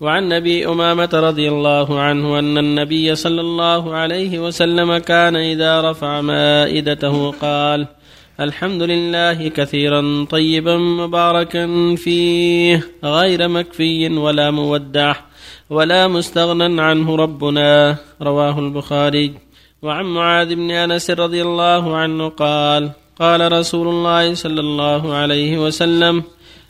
وعن أبي أمامة رضي الله عنه أن النبي صلى الله عليه وسلم كان إذا رفع مائدته قال الحمد لله كثيرا طيبا مباركا فيه غير مكفي ولا مودع ولا مستغنى عنه ربنا رواه البخاري. وعن معاذ بن أنس رضي الله عنه قال قال رسول الله صلى الله عليه وسلم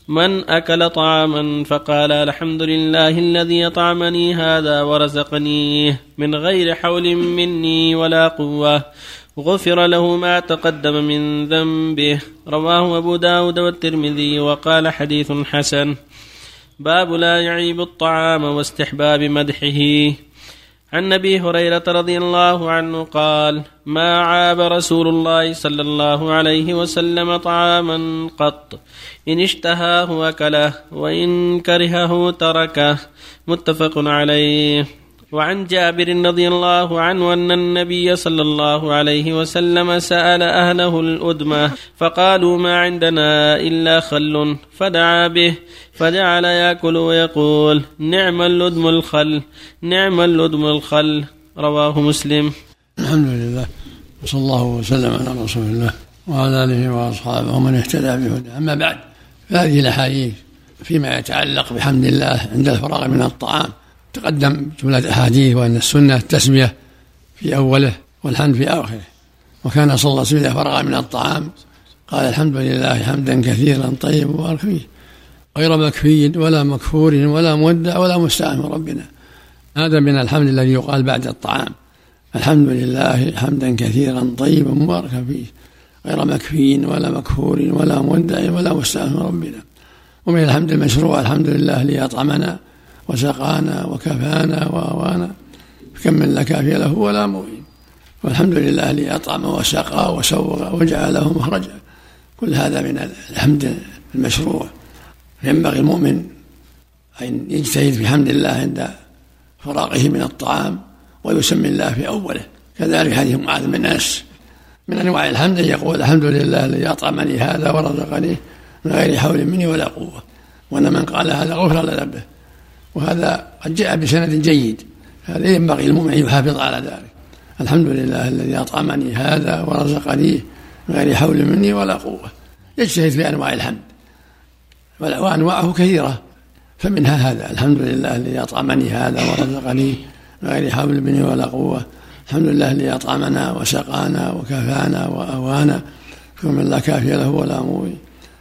من أكل طعاما فقال الحمد لله الذي أطعمني هذا ورزقنيه من غير حول مني ولا قوة. غفر له ما تقدم من ذنبه. رواه أبو داود والترمذي وقال حديث حسن. باب لا يعيب الطعام واستحباب مدحه. عن أبي هريرة رضي الله عنه قال ما عاب رسول الله صلى الله عليه وسلم طعاما قط. إن اشتهاه اكله وإن كرهه تركه. متفق عليه. وعن جابر رضي الله عنه أن النبي صلى الله عليه وسلم سأل أهله الأدمة فقالوا ما عندنا إلا خل فدعا به فجعل يأكل ويقول نعم اللدم الخل نعم اللدم الخل رواه مسلم. الحمد لله وصلى الله وسلم على رسول الله وعلى آله وأصحابه ومن اهتدى بهداه. أما بعد فهذه الأحاديث فيما يتعلق بحمد الله عند الفراغ من الطعام. تقدم جملة أحاديث وأن السنة التسمية في أوله والحمد في آخره. وكان صلى الله عليه وسلم إذا فرغ من الطعام قال الحمد لله حمدا كثيرا طيبا مبارك فيه. غير مكفي ولا مكفور ولا مودع ولا مستعان من ربنا. هذا من الحمد الذي يقال بعد الطعام. الحمد لله حمدا كثيرا طيبا مباركا فيه. غير مكفي ولا مكفور ولا مودع ولا مستعان من ربنا. ومن الحمد المشروع الحمد لله الذي أطعمنا وسقانا وكفانا وأوانا. كم من لا كافي له ولا معين والحمد لله الذي أطعم وسقى وسوغ وجعل له مخرجا. كل هذا من الحمد المشروع. ينبغي المؤمن أن يجتهد في حمد الله عند فراغه من الطعام ويسمي الله في أوله. كذلك حديث معاذ بن أنس. من أنواع الحمد أن يقول الحمد لله الذي أطعمني هذا ورزقني من غير حول مني ولا قوة. وأن من قال هذا غفر لذنبه وهذا قد جاء بسند جيد. هذا ينبغي المؤمن أن يحافظ على ذلك. الحمد لله الذي أطعمني هذا ورزقني غير حول مني ولا قوة. يجتهد في أنواع الحمد. وأنواعه كثيرة. فمنها هذا. الحمد لله الذي أطعمني هذا ورزقني غير حول مني ولا قوة. الحمد لله الذي أطعمنا وسقانا وكفانا واوانا فمن لا كافي له ولا موي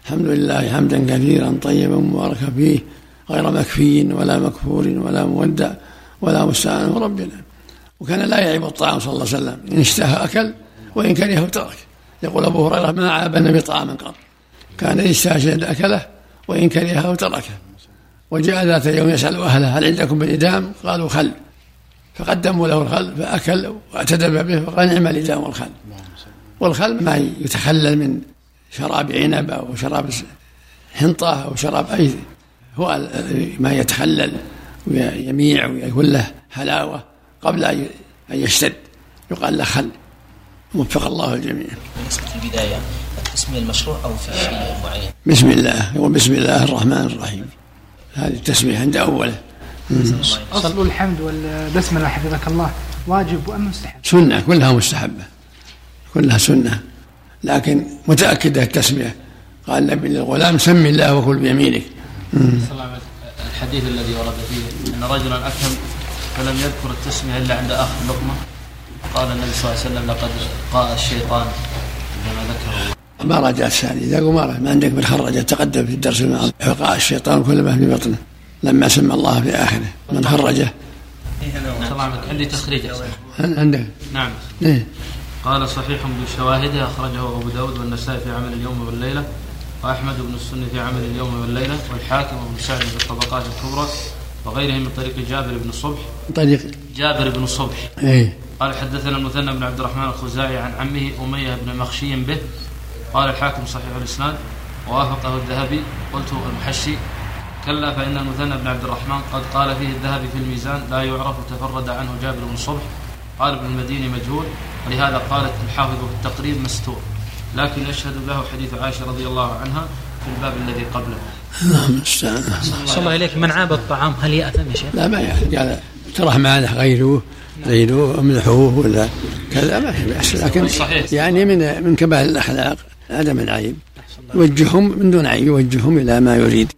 الحمد لله حمدا كثيرا طيبا مباركا فيه. غير مكفي ولا مكفور ولا مودع ولا مستعان ربنا. وكان لا يعيب الطعام صلى الله عليه وسلم. إن اشتهى أكل وإن كرهه ترك. يقول أبو هريرة ما عاب النبي طعاما قط. كان إن اشتهى شيئا أكله وإن كرهه تركه. وجاء ذات يوم يسأل أهله هل عندكم بالإدام قالوا خل. فقدموا له الخل فأكل واعتدب به فقال نعم الإدام والخل. والخل ما يتخلل من شراب عنب أو شراب حنطة أو شراب أي هو ما يتخلل ويميع ويكون له حلاوة قبل أن يشتد. يقال له خل. وفق الله الجميع. بالنسبة في البداية التسمية المشروع أو في شيء معين؟ بسم الله. يقول بسم الله الرحمن الرحيم. هذه التسمية عند أوله. أصل الحمد والبسملة حفظك الله. واجب وأم مستحب سنة كلها مستحبة. كلها سنة. لكن متأكدة التسمية. قال النبي للغلام سم الله وكل بيمينك. الحديث الذي ورد فيه أن رجلا اكل فلم يذكر التسمية إلا عند اخذ لقمة. قال النبي صلى الله عليه وسلم لقد قاء الشيطان عندما ذكره. ما راجعت الثاني إذا ما ما عندك بالخرجه تقدم في الدرس الماضي. فقاء الشيطان كل ما في بطنه لما سمى الله في آخره. من خرجه. عندي تخريج عندك. نعم. إيه؟ قال صحيح بشواهده أخرجه أبو داود والنسائي في عمل اليوم والليلة. وأحمد بن السنة في عمل اليوم والليلة والحاكم وابن سعد في الطبقات الكبرى وغيره من طريق جابر بن الصبح طريق جابر بن الصبح إيه. قال حدثنا المثنى بن عبد الرحمن الخزاعي عن عمه أمية بن مخشي به. قال الحاكم صحيح الإسناد. ووافقه الذهبي. قلت المحشي. كلا فإن المثنى بن عبد الرحمن قد قال فيه الذهبي في الميزان لا يعرف تفرد عنه جابر بن الصبح قال ابن المديني مجهول. ولهذا قالت الحافظ في التقريب مستور. لكن يشهد له حديث عائشة رضي الله عنها في الباب الذي قبله. نعم المستعان صلى الله إليك. من عاب الطعام؟ هل يأثم يا شيخ؟ لا ما يعني قال ترى معنا غيروه زيدوه أملحوه ولا كذا ما في بأس. لكن صحيح. يعني من من كمال الأخلاق عدم العيب. يوجههم من دون عيب يوجههم إلى ما يريد.